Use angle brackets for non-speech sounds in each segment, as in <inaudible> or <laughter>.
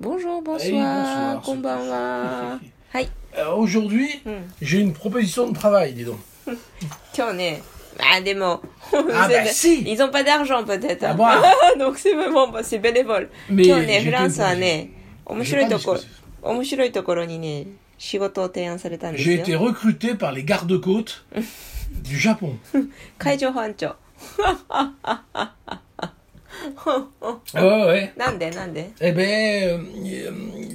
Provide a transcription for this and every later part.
Bonjour, bonsoir, bonsoir. こんばんは。はい。 <laughs> Alors, Aujourd'hui, Hmm. j'ai une proposition de travail, dis donc. <laughs> 今日ね、あ、でも、 <laughs> Ah bah si ils ont pas d'argent peut-être. Ah bon Donc c'est vraiment, bah, c'est bénévole. Mais 今日ね、 j'ai フランスは été ね、面白い J'ai と pas こ dit ce que、面白いところにね、仕事を提案されたんです J'ai été よ。 recruté par les gardes-côtes du Japon. 海上保安庁。 ouais, ouais. Nan de. Eh ben, euh,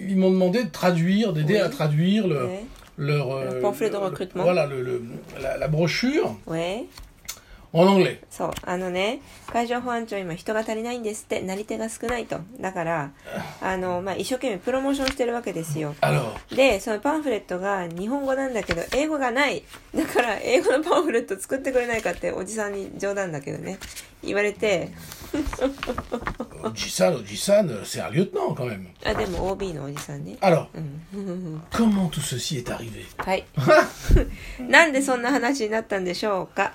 ils m'ont demandé de traduire, d'aider à traduire le, leur, euh, le pamphlet de recrutement. Voilà, le, la, brochure. Ouais. そう、あのね、海上保安庁今人が足りないんですって、なり手が少ないと。だから、あの、まあ、一生懸命プロモーションしてるわけですよ。で、そのパンフレットが日本語なんだけど、英語がない。だから、英語のパンフレット作ってくれないかって、おじさんに冗談だけどね、言われて、Jisan, Jisan, c'est un lieutenant quand même. あ、でも OB のおじさんね。Alors, comment tout ceci est arrivé はい。<laughs> なんでそんな話になったんでしょうか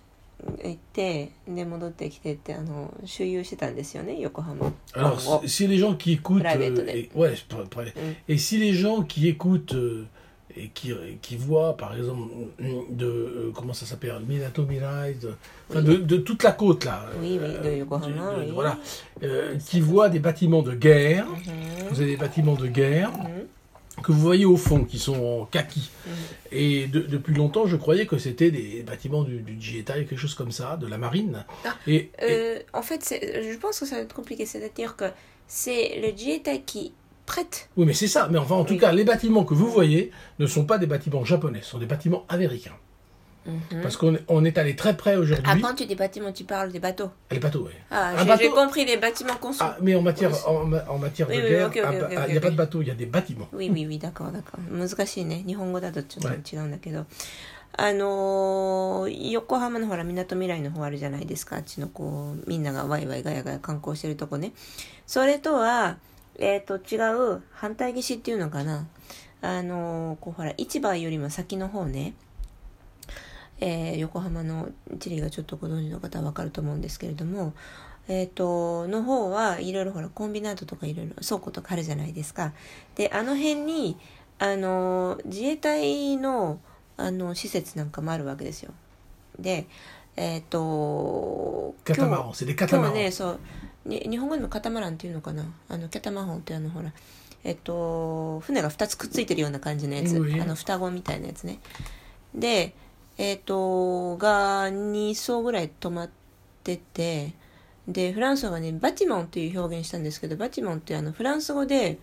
行ってで戻ってきてってあの周遊してたんですよね横浜 Alors, お si si les gens qui écoutent... Private, euh, et, ouais, c'est pas- pas- et si les gens qui écoutent euh, et qui, qui voient, par exemple, de... euh, comment ça s'appelle Minato Mirai, de, enfin, de, de toute la côte, là. Oui, oui, de Yokohama, de- oui. Voilà. euh, qui voient des bâtiments de guerre. Vous avez des bâtiments de guerre que vous voyez au fond, qui sont en kaki. Et de- depuis longtemps, je croyais que c'était des bâtiments du, du quelque chose comme ça, de la marine. Ah, et, et- Euh, en fait je pense que ça va être compliqué c'est-à-dire que c'est le Jieitai qui prête oui, mais c'est ça. Mais enfin, en tout Oui. cas, les bâtiments que vous voyez ne sont pas des bâtiments japonais, ce sont des bâtiments américains. Parce qu'on on est allé très près ah aujourd'hui. quand tu dis bâtiments tu parles des bateaux Les bateaux, oui. ah j'ai bateau- j'ai compris les bâtiments construits Ah, mais en matière, en, en matière Oui, de oui, guerre, ok, ok, ah, bah, ok, ah, il n'y a pas de bateau, il y a des bâtiments. ウィウィウィだからだから難しいね日本語だとちょっと違うんだけど、あのー横浜のほらみなとみらいの方あるじゃないですかあっちのこうみんながワイワイガヤガヤ観光してるとこねそれとはえっ、と違う反対岸っていうのかなあのーこうほら市場よりも先の方ねえー横浜の地理がちょっとご存知の方は分かると思うんですけれども、えっ、と、の方はいろいろほらコンビナートとかいろいろ倉庫とかあるじゃないですか。で、あの辺に、あの、自衛隊の、あの、施設なんかもあるわけですよ。で、えっ、と、カタマラン今日.今日ね、そう、に日本語でもカタマランっていうのかな？あの、キャタマホンってあの、ほら、えっと、船が2つくっついてるような感じのやつ。うんあの、双子みたいなやつね。で、えっ、と、が2艘ぐらい止まってて、で、フランスはね、バティモンっていう表現したんですけど、バティモンってあの、フランス語で、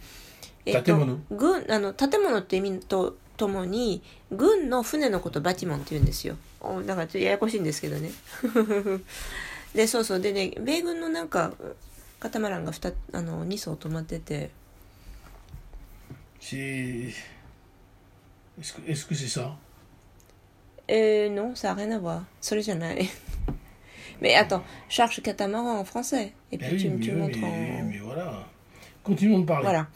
えっと建物？軍、あの、建物って意味とともに、軍の船のことバティモンって言うんですよ。おだからちょっとややこしいんですけどね。<laughs> で、そうそう。でね、米軍のなんか、カタマランが2あの2艘止まってて. Est-ce que est-ce que c'est ça えー、non, ça n'a rien à voir. それじゃない。<laughs> Mais attends, charge catamaran en français. Et Ben puis tu, oui, me- tu mais, montres mais- en... mais voilà. Continuons de parler. Voilà.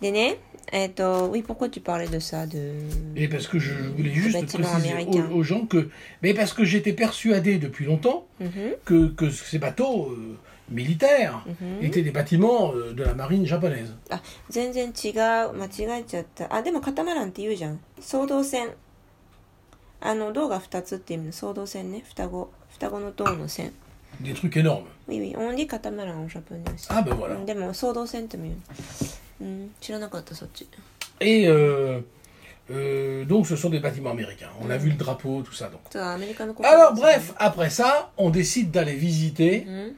でね、えっ、と、oui, pourquoi tu parlais de ça de... Et parce que je voulais juste bâtiments préciser américains. aux, aux gens que. Mais parce que j'étais persuadé depuis longtemps Mhm. que, que ces bateaux euh, militaires étaient des bâtiments euh, de la marine japonaise. あ、全然違う。間違えちゃった。あ、でもカタマランって言うじゃん。双胴船。 あの、銅が2つって意味の双胴船ね。双子。双子の銅の線。 Des trucs énormes. Oui, oui. On dit カタマラン en japonais aussi. あ ben voilà. うんでも、双胴船っても言うの。うん、知らなかった、そっち。 Et euh, euh, donc ce sont des bâtiments américains. On a vu le drapeau, tout ça. Donc. そう、アメリカの Alors bref, après ça, on décide d'aller visiter うん。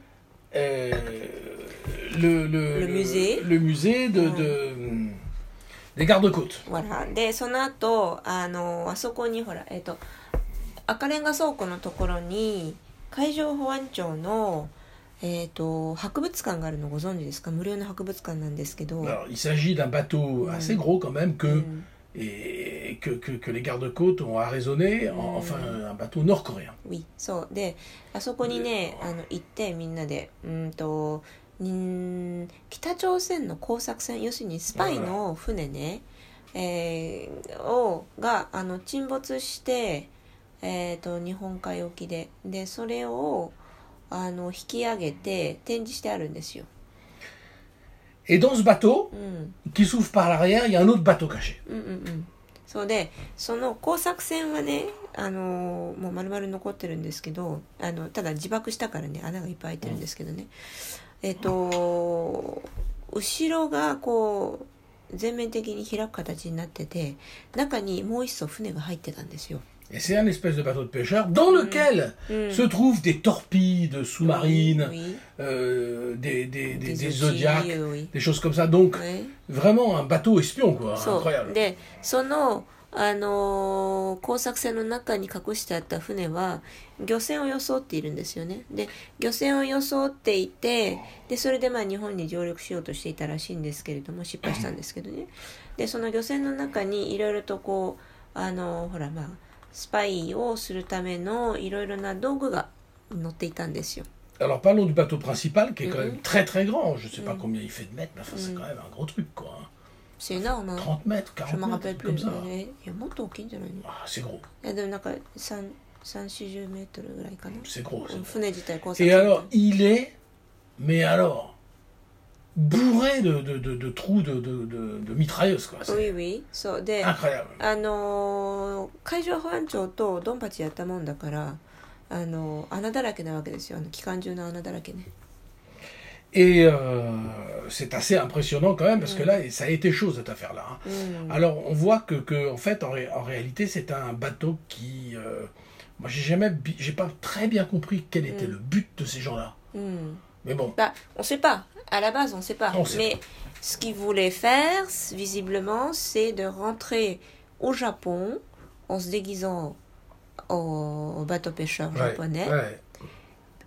euh, le, le, Le musée. le musée de, de- Les garde côtes Voilà. De son レンガ倉庫のところに海上保安庁の、えー、と博物館があるのご存知ですか？無料の博物館なんですけど。いさじだんば、かめん、れぞね、あ、う、あそこにね、あの行ってみんなで、うんと、ん北朝鮮の工作船要するにスパイの船ね、えーをがあの沈没して、えー、と日本海沖で。でそれをあの引き上げて展示してあるんですよ。Et dans ce bateau, うん、qui s'ouvre par l'arrière, il y a un autre bateau caché. うんうんうん。そうでその工作船はねあのもう丸々残ってるんですけどあのただ自爆したからね穴がいっぱい開いてるんですけどね、えっ、と後ろがこう全面的に開く形になってて中にもう一艘船が入ってたんですよ。Et c'est un espèce de bateau de pêcheur dans lequel Mm. se trouvent des torpilles sous-marines, Oui, euh, des, des, des, des zodiacs, oui. des choses comme ça. Donc, ね vraiment un bateau espion, quoi. Incroyable. でそのあのー、工作船の中に隠してあった船は漁船を装っているんですよね。で漁船を装っていてでそれでまあ日本に上陸しようとしていたらしいんですけれども失敗したんですけどね。でその漁船の中にいろいろとこう、あのー、ほらまあスパイをするためのいろいろな道具が乗っていたんですよ。Alors parlons du bateau principal qui quand même très très grand. C'est énorme hein. 30 mètres, je 40 me rappelle mètres, plus comme ça. えいやもっと大きいんじゃないの Ah, c'est gros, いやでもなんか3 340メートルぐらいかな c'est gros. 船自体工作 Et alors, il est, mais alors, bourré de, de, de, de trous de, de, de, de mitrailleuses, quoi. Oui oui そうで incroyable. あのー海上保安庁とドンパチやったもんだからあのー穴だらけなわけですよあの機関銃の穴だらけね Et euh, c'est assez impressionnant quand même, parce que mm. là, ça a été chaud cette affaire-là. Hein. Mm. Alors on voit que, que en fait, en, réalité, c'est un bateau qui. Euh, moi, j'ai jamais, j'ai pas très bien compris quel était mm. le but de ces gens-là. Mais bon. Bah, on sait pas. À la base, on ne sait pas. Mais ce qu'ils voulaient faire, visiblement, c'est de rentrer au Japon en se déguisant au bateau pêcheur japonais.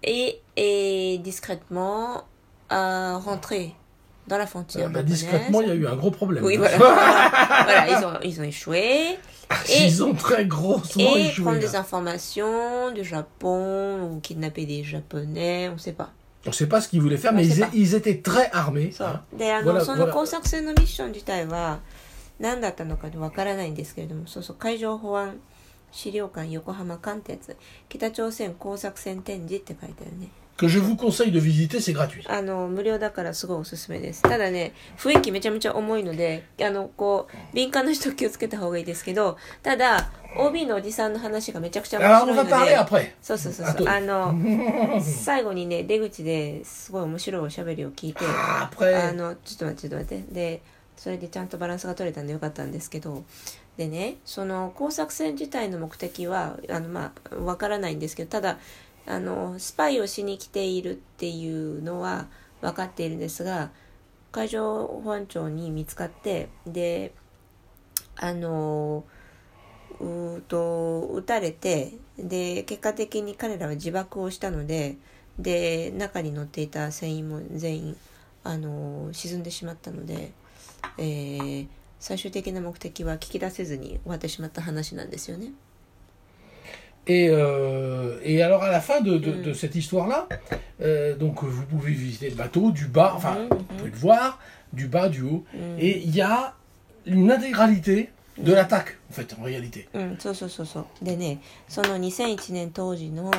Et, et discrètement euh, rentrer dans la Euh, frontière bah, japonaise. discrètement, il y a eu un gros problème. Oui, voilà. voilà, <laughs> ils ont, ils ont échoué. Et- Ils ont très grossement Et échoué. prendre là. des informations du Japon ou kidnapper des Japonais, on sait pas. On ne sait pas ce qu'ils voulaient faire, On mais sait ils, pas. ils étaient très armés. そう hein. であの、 Voilà, その voilà. 工作船のミッション自体は何だったのかわからないんですけれどもそうそう海上保安資料館横浜艦鉄北朝鮮工作船展示って書いてあるね Que je vous conseille de visiter, c'est gratuit. あの無料だからすごいおすすめです。ただね雰囲気めちゃめちゃ重いのであのこう敏感な人気をつけた方がいいですけどただ OB のおじさんの話がめちゃくちゃ面白いので.そうそうそうそう。あの最後にね出口ですごい面白いおしゃべりを聞いて Ah, あ.のちょっと待ってちょっと待って。でそれでちゃんとバランスが取れたんでよかったんですけど。でねその工作船自体の目的はあのまあわからないんですけどただあのスパイをしに来ているっていうのは分かっているんですが海上保安庁に見つかってであのうと撃たれてで結果的に彼らは自爆をしたのでで中に乗っていた船員も全員あの沈んでしまったので、えー最終的な目的は聞き出せずに終わってしまった話なんですよね。Et, euh, et alors, à la fin de, de- Mm. de cette histoire-là, euh, donc vous pouvez visiter le bateau du bas, enfin, Mhm, vous pouvez le voir, du bas, du haut. Mm. Et il y a une intégralité de l'attaque, en fait, en réalité. うん、そうそうそうそうでねその2001年当時の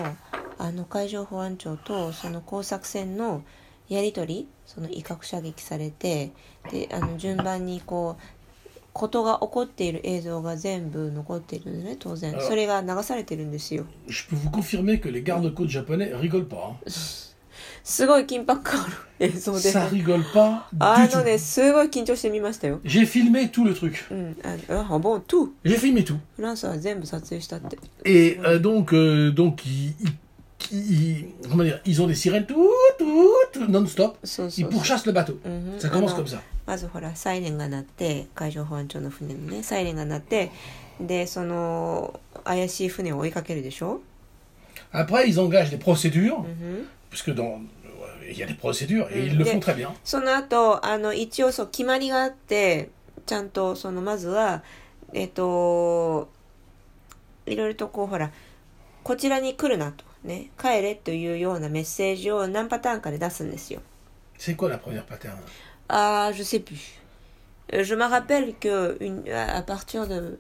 あの海上保安庁とその工作船のやり取りその威嚇射撃されてであの順番にこう ことが起こっている映像が全部残っているのね当然あそれが流されてるんですよ Je peux vous confirmer que les gardes-côtes japonais rigolent pas. hein. <laughs> すごい緊迫感ある映像で Ça rigole pas あ du の tout. ねすごい緊張してみましたよ J'ai filmé tout le truc. うんああボントゥ J'ai filmé tout. フランスは全部撮影したって Et euh, donc, euh, donc ils, ils- ils- comment dire, ils ont des sirènes tout, tout, tout, non-stop. そう Ils そうそう pourchassent le bateau. うん Ça あ commence の comme ça. まずほらサイレンが鳴って海上保安庁の船のねサイレンが鳴ってでその怪しい船を追いかけるでしょ、Après, ils engagent des procédures, うん、puisque dans, il y a des procédures et Mm. ils le font très bien. その後あの一応そう決まりがあってちゃんとそのまずはえっ、といろいろとこうほらこちらに来るなとね帰れというようなメッセージを何パターンかで出すんですよ。C'est quoi la première pattern? Ah, je sais plus. Euh, Je me rappelle que une, à à partir de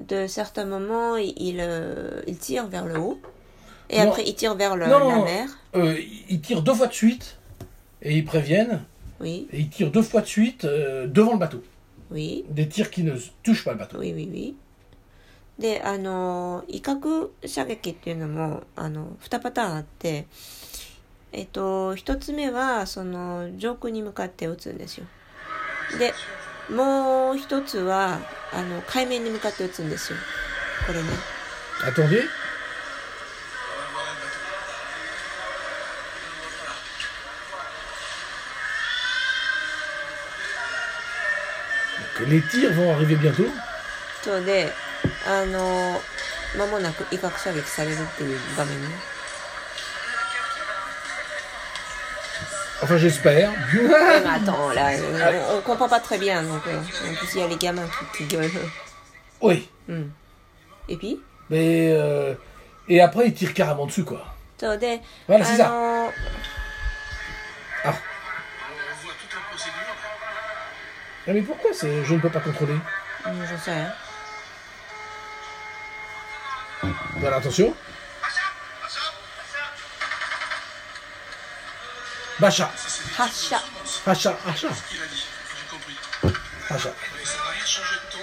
de certains moments, il il, euh, il tire vers le haut et Non. après il tire vers le, Non. la mer. euh, Ils tirent deux fois de suite et ils préviennent. Oui, Et ils tirent deux fois de suite euh, devant le bateau. oui, Des tirs qui ne touchent pas le bateau. oui, oui, oui. で、あの、威嚇射撃っていうのも、あの、2パターンあって、 えっと、1つ目は、その、上空に向かって撃つんですよ。で、もう1つは、あの、海面に向かって撃つんですよ。これね。Attendez. Donc, les tirs vont arriver bientôt. そうで、あの、間もなく威嚇射撃されるっていう場面ね。Enfin, j'espère. <laughs> Eh ben, attends, là, on, comprend pas très bien. Donc, euh, en plus, il y a les gamins qui, gueulent. Oui. Hmm. Et puis? Mais. euh, et après, ils tirent carrément dessus, quoi. Attendez. Voilà, c'est ça. Ah. On voit toute la procédure. Ah, Mais pourquoi c'est je ne peux pas contrôler? Hmm, j'en sais rien. Voilà, attention. Bacha. 発射 Hacha. Hacha. Il a dit, j'ai compris. Hacha. Et ça n'a rien changé de ton.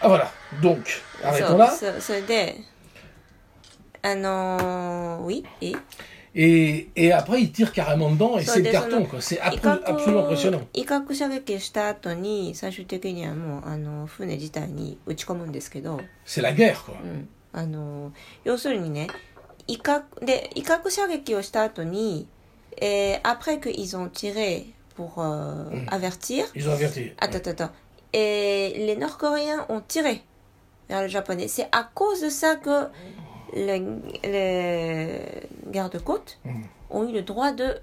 Ah, voilà. Donc, そう arrêtons là. そそれで、あのー、oui, et Et, et après, ils tirent carrément dedans et Ça, c'est le des- carton, quoi. C'est 威 abso- 嚇 absolument impressionnant. 威嚇射撃した後に最終的にはもうあの船自体に撃ち込むんですけど、 C'est la guerre, quoi. うん、あの要するにね 威嚇で威嚇射撃をした後に、えー、après qu'ils ont tiré pour euh, avertir Ils ont averti. attends attends attends et les Nord-Coréens ont tiré vers le Japonais c'est à cause de ça que les, les gardes-côtes Mhm. ont eu le droit de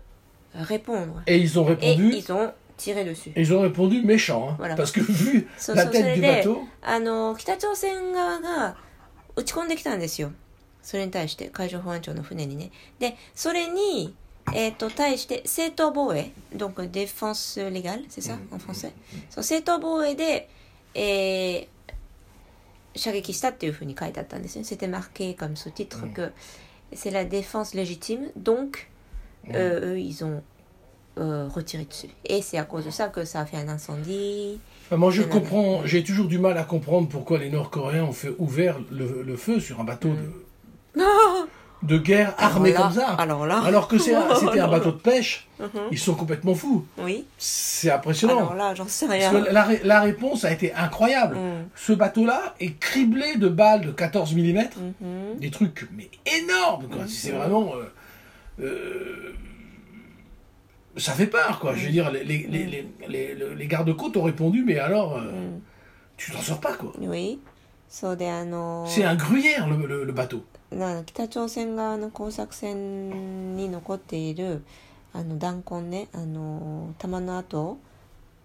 répondre Et ils ont et répondu. ils ont tiré dessus et ils ont répondu méchant, hein. Voilà. Parce que vu そう la そうそ tête れ du で bateau, あの北朝鮮側が撃ち込んできたんですよ それに対して海上保安庁の船にねでそれに、えー、と対して正当防衛 donc défense légale c'est ça en français そう正当防衛で、えー射撃したっていうふうに書いてあったんですね c'était marqué comme sous-titre que c'est la défense légitime donc euh, eux ils ont euh, retiré dessus et c'est à cause de ça que ça a fait un incendie Enfin, moi je Non, non, comprends, j'ai toujours du mal à comprendre pourquoi les Nord-Coréens ont fait ouvert le, le feu sur un bateau de, de guerre armée alors là, comme ça. Alors, là. alors que <laughs> c'était un bateau de pêche, uh-huh. ils sont complètement fous. Oui. C'est impressionnant. Alors là, j'en sais rien. La, la, réponse a été incroyable. Mm. Ce bateau-là est criblé de balles de 14 mm, mm-hmm. des trucs mais énormes. Mm-hmm. C'est vraiment. Euh, euh, ça fait peur, quoi. Je veux mm. dire, mm. les, les, les, les gardes-côtes ont répondu, mais alors, euh, tu t'en sors pas, quoi. Oui. C'est un gruyère, le, le bateau. な北朝鮮側の工作船に残っているあの弾痕ねあの弾の跡、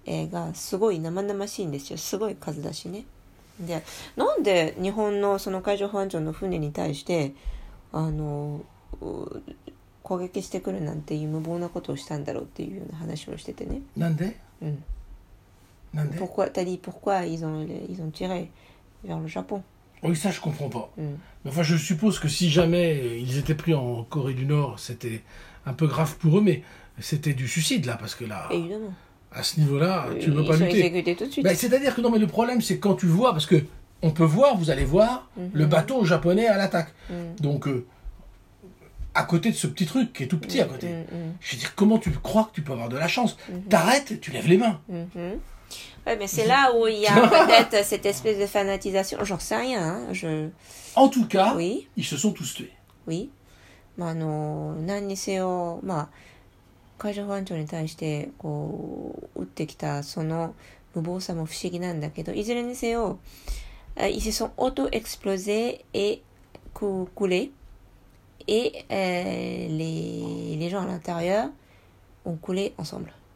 えーがすごい生々しいんですよ。すごい数だしね。でなんで日本のその海上保安庁の船に対してあのう攻撃してくるなんていう無謀なことをしたんだろうっていうような話をしててね、Nande うん、Nande pourquoi t'as dit pourquoi ils ont ils ont tiré vers le Japon Oui, ça, je comprends pas. うん、Mais Enfin, je suppose que si jamais ils étaient pris en Corée du Nord, c'était un peu grave pour eux, mais c'était du suicide, là, parce que là, évidemment à ce niveau-là, tu ne peux pas sont lutter. exécutés tout de suite Ben, C'est-à-dire que non, mais le problème, c'est quand tu vois, parce que on peut voir, vous allez voir, Mhm. le bateau japonais à l'attaque. Mm. Donc, euh, à côté de ce petit truc qui est tout petit à côté. Mm, mm, Je veux dire, comment tu crois que tu peux avoir de la chance? Mhm. T'arrêtes, tu lèves les mains. mhm. Ouais, mais c'est là où il y a <laughs> peut-être cette espèce de fanatisation. J'en sais rien. Hein. Je... En tout cas, Oui, ils se sont tous tués. oui. まあ、あの何にせよ、まあ、海上保安庁に対してこう撃ってきたその無謀さも不思議なんだけどいずれにせよ、euh, ils se sont auto-explosés et cou- coulés et euh, les, les gens à l'intérieur ont coulé ensemble.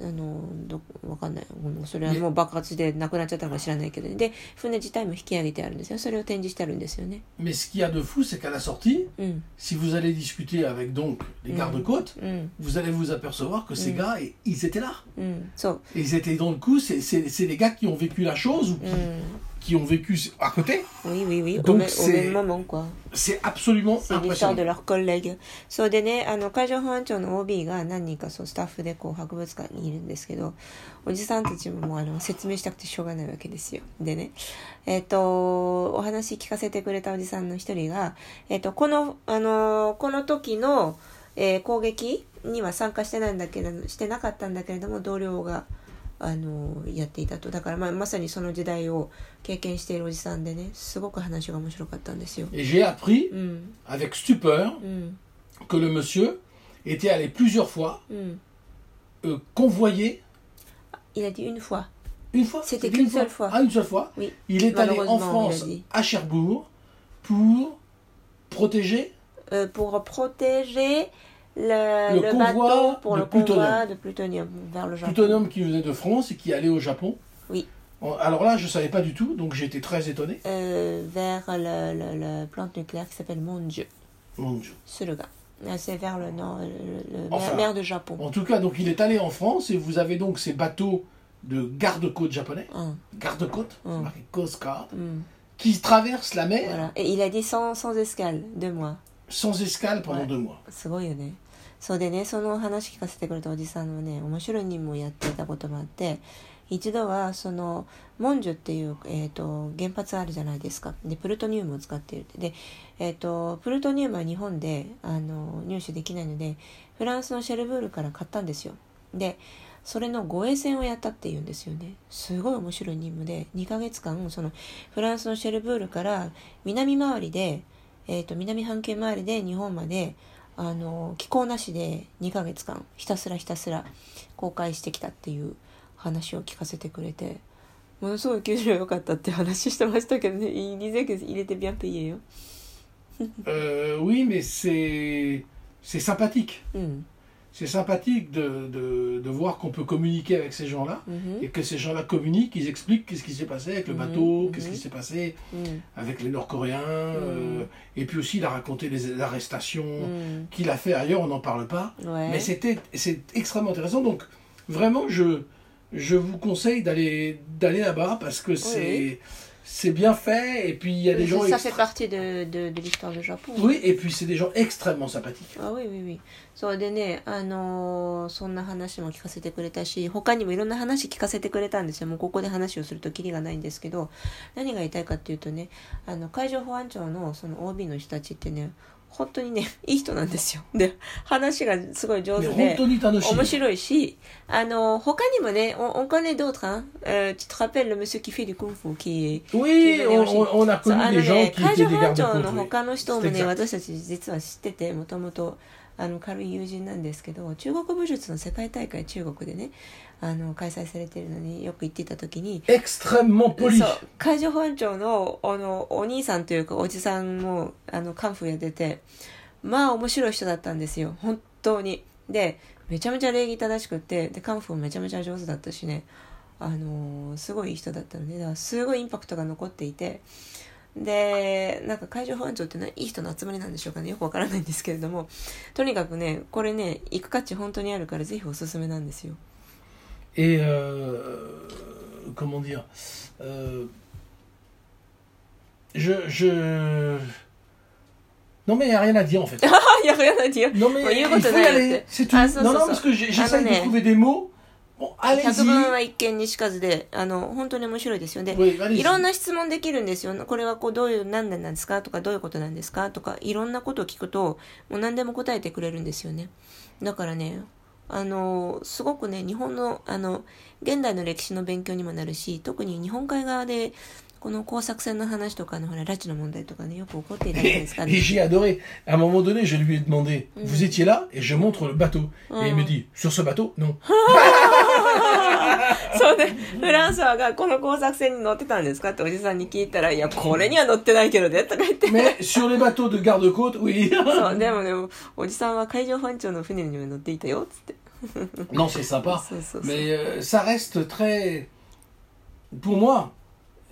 あの、ど、わかんない。もうそれはもう爆発で亡くなっちゃったのか知らないけど、で、船自体も引き上げてあるんですよ。それを展示してあるんですよね。 Mais ce qu'il y a de fou, c'est qu'à la sortie, うん。 si vous allez discuter avec donc les Mm. gardes-côtes, うん。 vous allez vous apercevoir que ces Mm. gars, i- ils étaient là. うん。そう。 Et ils étaient dans le coup, c'est c'est- c'est les gars qui ont vécu la chose ou う qui, ん。 qui ont vécu à côté. Oui, oui, oui. Donc au même moment, quoi. C'est absolument C'est l'histoire de impressionnant. leur collègue. そうでね、あの、海上保安庁の OB が何人かそうスタッフでこう博物館にいるんですけど、おじさんたちももうあの説明したくてしょうがないわけですよ。でね、えっ、と、お話聞かせてくれたおじさんの一人が、えっ、と、この、あの、この時の、えー攻撃には参加してないんだけれど、してなかったんだけれども、同僚が、あの、やっていたと。だからまあ、まさにその時代を経験しているおじさんでね、すごく話が面白かったんですよ。 Et j'ai appris うん、 avec stupeur うん、 que le monsieur était allé plusieurs fois うん。 euh, convoyer Il a dit une fois. une fois. C'était C'était qu'une une seule fois. Ah, une seule fois. Oui. Il est allé en Malheureusement, il a France, dit. à Cherbourg, pour protéger Euh, pour protéger le, le, convoi bateau de plutonium. vers le Japon. Plutonium qui venait de France et qui allait au Japon. Oui. Alors là, je ne savais pas du tout, donc j'étais très étonné. Euh, vers le, le, le, plante nucléaire qui s'appelle Monju. Monju. C'est le gars. Euh, c'est vers le nord, euh, le, enfin, mer de Japon. En tout cas, donc il est allé en France et vous avez donc ces bateaux de garde-côte japonais, hum. garde-côte, hum. marqué Coast Guard, hum. qui traversent la mer. Et il a dit sans, sans escale, deux mois. Sans escale pendant deux mois. C'est bon, il y en a. そうでねその話聞かせてくれたおじさんはね面白い任務をやっていたこともあって一度はそのモンジュっていう、えー、と原発あるじゃないですか。でプルトニウムを使っているで、えー、とプルトニウムは日本であの入手できないのでフランスのシェルブールから買ったんですよ。でそれの護衛戦をやったっていうんですよね。すごい面白い任務で2ヶ月間そのフランスのシェルブールから南回りで、えー、と南半径回りで日本まであの気候なしで2ヶ月間ひたすらひたすら公開してきたっていう話を聞かせてくれてものすごい給料良かったって話してましたけどね。いい disait qu'il était bien payé よ。Euh, <laughs> oui, mais c'est c'est sympathique. <laughs> うん、c'est sympathique de, de, de voir qu'on peut communiquer avec ces gens-là mhm. et que ces gens-là communiquent, ils expliquent qu'est-ce qui s'est passé avec le mhm. bateau, mhm. qu'est-ce qui s'est passé avec les Nord-Coréens, euh, et puis aussi il a raconté les arrestations qu'il a fait ailleurs, on n'en parle pas. Mais c'était c'est extrêmement intéressant. Donc vraiment, je, je vous conseille d'aller là-bas parce que c'est c'est bien fait et puis il y a des gens. ça extra- fait partie de, de, de l'histoire du Japon Oui, et puis c'est des gens extrêmement sympathiques. あ、oui, oui, oui. そうでね、あのーそんな話も聞かせてくれたし、他にもいろんな話聞かせてくれたんですよ。もうここで話をするとキリがないんですけど、何が言いたいかっていうとね、あの、海上保安庁のその OB の人たちってね、本当にね、いい人なんですよ。で、話がすごい上手で。面白いし、あの、他にもね、on, on connaît d'autres, hein. Euh, tu te rappelles le monsieur qui fait du kung fu, qui est Oui, qui on, on- a connu des gens ね、qui 海 étaient 上 des 保安庁 gardes-côtes. の.他の人もね.私たち実は知ってて、もともとあの軽い友人なんですけど、中国武術の世界大会、中国でね、あの開催されてるのによく行っていた時に、海上保安庁のあのお兄さんというかおじさんもあのカンフーやっててまあ面白い人だったんですよ。本当に。でめちゃめちゃ礼儀正しくってでカンフーもめちゃめちゃ上手だったしね。あのーすごいいい人だったのでだからすごいインパクトが残っていて。でなんか海上保安庁ってねいい人の集まりなんでしょうかね。よくわからないんですけれども。とにかくねこれね行く価値本当にあるからぜひおすすめなんですよ Et euh, comment dire euh, Je je non mais il n'y a rien à dire en fait. あいやいやいや Non mais il a il faut y aller, c'est tout. Ah, non non parce que Ah, j'essaye de trouver des mots. Bon, 百聞 allez-y. は一見にしかずであの本当に面白いですよで Oui, allez-y. いろんな質問できるんですよこれはこうどういう何年なんですかとかどういうことなんですかとかいろんなことを聞くともう何でも答えてくれるんですよねだからねあのすごくね日本のあの現代の歴史の勉強にもなるし特に日本海側でこの工作船の話とかのほら拉致の問題とかねよく起こっていたじゃないですか、Et, <laughs> et j'ai adoré. À un moment donné, je lui ai demandé Vous étiez là? Et je montre le bateau. Et il me dit Sur ce bateau Non. そうねフランソワがこの工作船に乗ってたんですか？っておじさんに聞いたら「いやこれには乗ってないけどね」とか言って <laughs> Mais sur les bateaux de garde-côte, oui. <laughs> そうでもねおじさんは海上保安庁の船には乗っていたよっつって <laughs> non, c'est sympa. Ça. Mais euh, ça reste très. Pour moi,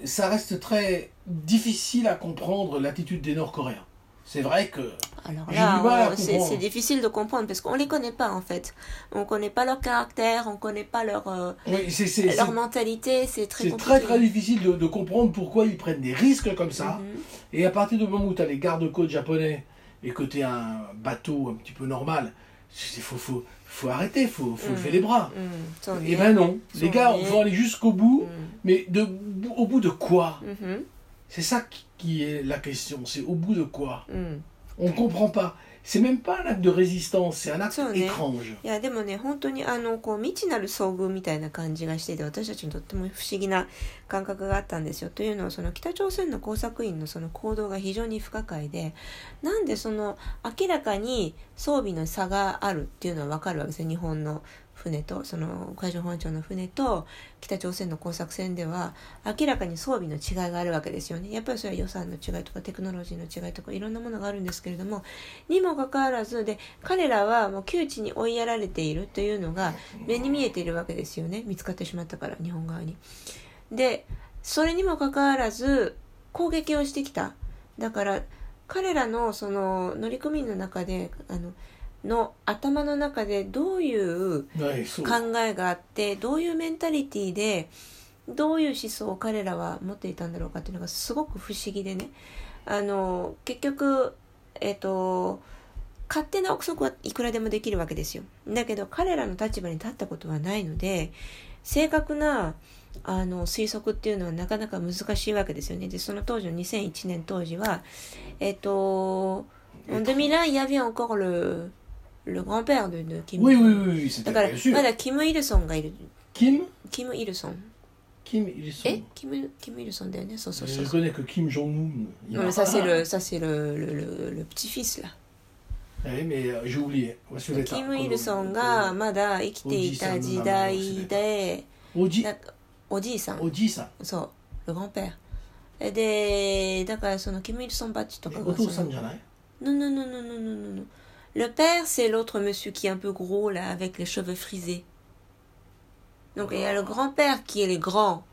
ça reste très difficile à comprendre l'attitude des Nord-Coréens. C'est vrai que. Alors là, on- c'est difficile de comprendre parce qu'on les connaît pas en fait. On connaît pas leur caractère, on connaît pas leur euh, Oui, leur mentalité, c'est très c'est très très difficile de, de comprendre pourquoi ils prennent des risques comme ça. Mhm. Et à partir du moment où tu as les gardes-côtes japonais et que tu es un bateau un petit peu normal, il faut, arrêter, faut, faut lever les bras. Et eh ben non, les gars, on va aller jusqu'au bout, mais au bout de quoi C'est ça qui est la question, c'est au bout de quoi On ne comprend pas. C'est même pas un acte de résistance, c'est un acte étrange. いやでもね本当にあのこう未知なる遭遇みたいな感じがしていて私たちにとっても不思議な感覚があったんですよ。というのはその北朝鮮の工作員のその行動が非常に不可解でなんでその明らかに装備の差があるっていうのは分かるわけですよ日本の船とその海上保安庁の船と北朝鮮の工作船では明らかに装備の違いがあるわけですよね。やっぱりそれは予算の違いとかテクノロジーの違いとかいろんなものがあるんですけれどもにもかかわらずで彼らはもう窮地に追いやられているというのが目に見えているわけですよね見つかってしまったから日本側に。でそれにもかかわらず攻撃をしてきただから彼らのその乗組員の中であのの頭の中でどういう考えがあってどういうメンタリティーでどういう思想を彼らは持っていたんだろうかっていうのがすごく不思議でね。あの結局えっ、と勝手な憶測はいくらでもできるわけですよ。だけど彼らの立場に立ったことはないので正確なあの推測っていうのはなかなか難しいわけですよね。でその当時の2001年当時はえっ、と en 2001 il y avait encore le ルガンペアでね、キム。だから、まだキム・イルソンがいる。キム？キム・イルソン。キム・イルソン。え？キム・キムイルソンだよね、そうそうそう。キム・イルソンがまだ生きていた時代で、おじ、いさん。おじいさん。そう、ルガンペア。で、だからそのキム・イルソンバッジとかお父さんじゃ Le père, c'est l'autre monsieur qui est un peu gros, là, avec les cheveux frisés. Donc, il y a le grand-père qui est le grand.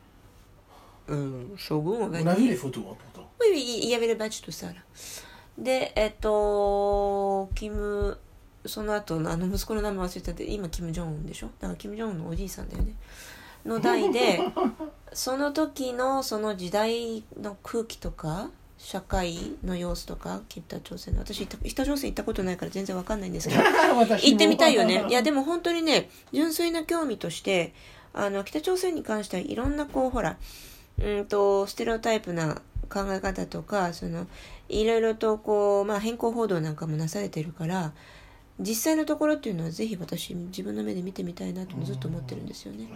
Euh, shogun, on va On a dire. vu les photos, hein, pourtant. Oui, oui, il y avait le badge, tout ça, là. で、えっと、キム、その後のあの息子の名前忘れたって、今、キム・ジョンウンでしょだから、キム・ジョンウンのおじいさんだよね。の代で、その時のその時代の空気とか、 社会の様子とか、北朝鮮の、私、北北朝鮮行ったことないから全然わかんないんですけど、<laughs> 行ってみたいよね。<laughs> いや、でも本当にね、純粋な興味として、あの、北朝鮮に関してはいろんなこう、ほら、うんと、ステレオタイプな考え方とか、その、いろいろとこう、まあ変更報道なんかもなされてるから、実際のところっていうのはぜひ私自分の目で見てみたいなとずっと思ってるんですよね。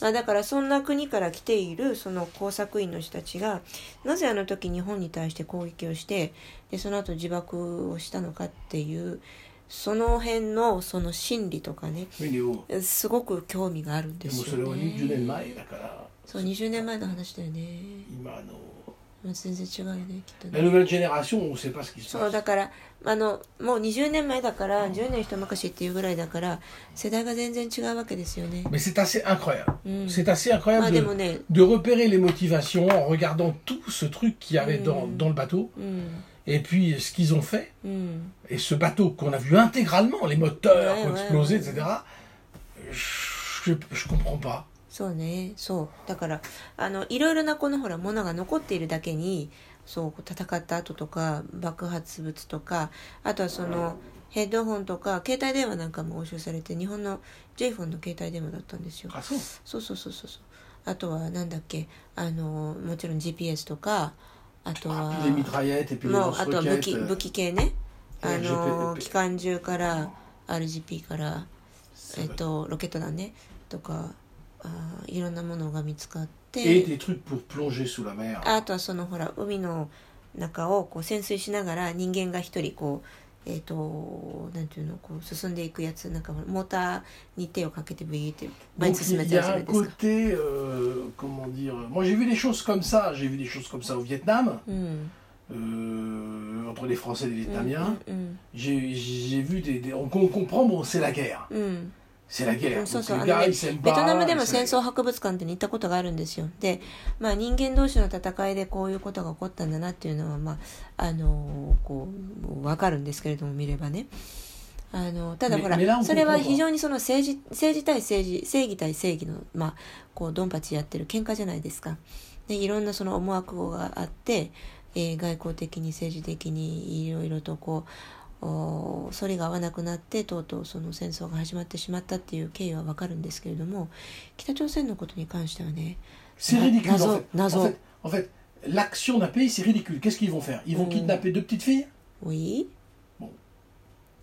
まあ、だからそんな国から来ているその工作員の人たちがなぜあの時日本に対して攻撃をしてでその後自爆をしたのかっていうその辺のその心理とかねでもすごく興味があるんでですもよそれは20年ね。前だからそう20年前の話だよね。今のまあ、全然違うよねきっと La ね。 nouvelle génération, on ne sait pas ce qui se そう passe. だからあのもう20年前だから10年一昔っていうぐらいだから世代が全然違うわけですよね。 Mais c'est assez incroyable. Mm. C'est assez ま incroyable あ de, でもね、 de repérer les motivations en regardant tout ce truc qu'il y avait dans, Mm. dans le bateau うん、 et puis ce qu'ils ont fait. うん。 Et ce bateau qu'on a vu intégralement, les moteurs Ouais, qui ont ouais, explosé, ouais. etc. Je, je comprends pas. そうねそう。だからあのいろいろなこのほらものが残っているだけにそう戦った後とか爆発物とかあとはそのヘッドホンとか携帯電話なんかも押収されて日本の J フォンの携帯電話だったんですよ。Ah, ça. そうそうそうそうそう。あとはなんだっけあのもちろん GPS とかあとは Ah, もうあとは武.器 euh, 武器系ね。あの機関銃から RGP からえっと、ロケット弾ねとかいろんなものが見つかっ Et て des trucs pour plonger sous la mer. あとはそのほら海の中をこう潜水しながら人間が一人こうえっ、となんていうのこう進んでいくやつなんかモーターに手をかけてブイーって前に Donc 進 il め y たやつ a じゃな un いですか。côté, euh, comment dire, moi j'ai vu des choses comme ça, j'ai vu des choses comme ça au Vietnam, うん、euh, entre les Français et les うん Vietnamiens. うん、J'ai j'ai vu des, des- on, on comprend, bon, c'est la guerre, うん.そうそう。あのねベトナム.でも戦争博物館ってに行ったことがあるんですよ。で、まあ、人間同士の戦いでこういうことが起こったんだなっていうのは、まあ、あのこう分かるんですけれども見ればね。あのただほらそれは非常にその政治政治対政治正義対正義の、まあ、こうドンパチやってる喧嘩じゃないですか。でいろんなその思惑があって、えー外交的に政治的にいろいろとこうお それが合わなくなってとうとうその戦争が始まってしまったっていう経緯はわかるんですけれども北朝鮮のことに関してはね C'est ridicule en Nazo, fait. Nazo. En fait, en fait, l'action d'un pays c'est ridicule. Qu'est-ce qu'ils vont faire Ils vont Mm. kidnapper deux petites filles Oui.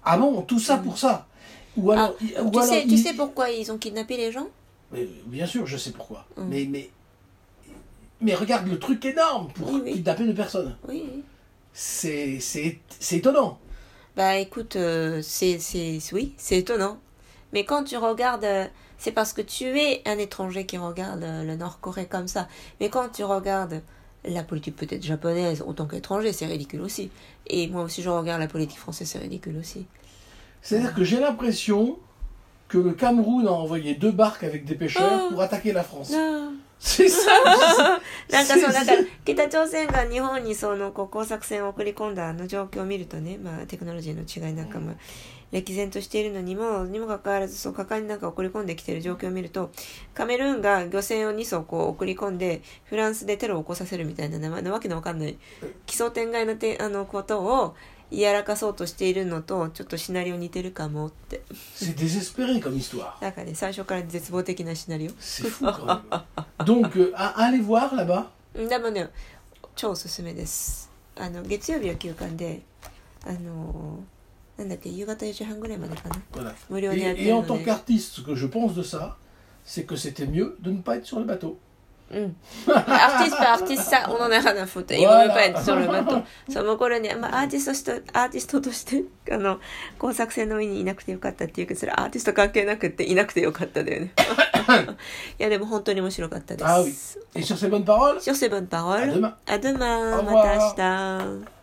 Ah bon, tout ça pour ça Ou Ah, alors, ils- ou tu, alors sais, tu ils- sais pourquoi ils ont kidnappé les gens Mais, bien sûr, je sais pourquoi. Mm. Mais, mais, mais regarde le truc énorme pour Oui, oui. kidnapper deux personnes. Oui. C'est c'est- c'est étonnant. Bah écoute, euh, c'est, c'est, oui, c'est étonnant. Mais quand tu regardes, euh, c'est parce que tu es un étranger qui regarde euh, le Nord-Corée comme ça. Mais quand tu regardes la politique peut-être japonaise en tant qu'étranger, c'est ridicule aussi. Et moi aussi, je regarde la politique française, c'est ridicule aussi. C'est-à-dire que j'ai l'impression que le Cameroun a envoyé deux barques avec des pêcheurs Ah. pour attaquer la France. Ah. C'est ça なんかそう、なんか北朝鮮が日本にそのこう工作船を送り込んだあの状況を見るとね、まあテクノロジーの違いなんかも歴然としているのにも、にもかかわらずそう果敢になんか送り込んできている状況を見ると、カメルーンが漁船を2艘こう送り込んで、フランスでテロを起こさせるみたいな、ななわけのわかんない奇想天外なてあのことをやらかそうとしているのと、ちょっとシナリオ似てるかもって。C'est désespéré comme histoire. なんかね、最初から絶望的なシナリオ。C'est fou quand même. Donc, euh, à- allez voir là-bas. うんでもね超おすすめですあの月曜日は休館であのなんだっけ夕方4時半ぐらいまでかな Voilà. 無料でやって Et, る et en の tant で qu'artiste, ce que je pense de ça, c'est que c'était mieux de ne pas être sur le bateau. アーティスト、アーティスト、おのなかなふと、今迎えて、そのまと、その頃に、まあ、アーティストして、アーティストとして、あの、工作船の上にいなくてよかったっていうけど、それアーティスト関係なくて、いなくてよかっただよね。<laughs> いや、でも本当に面白かったです。一緒セブンパワール？一緒セブンパワール,アドゥマ。また明日。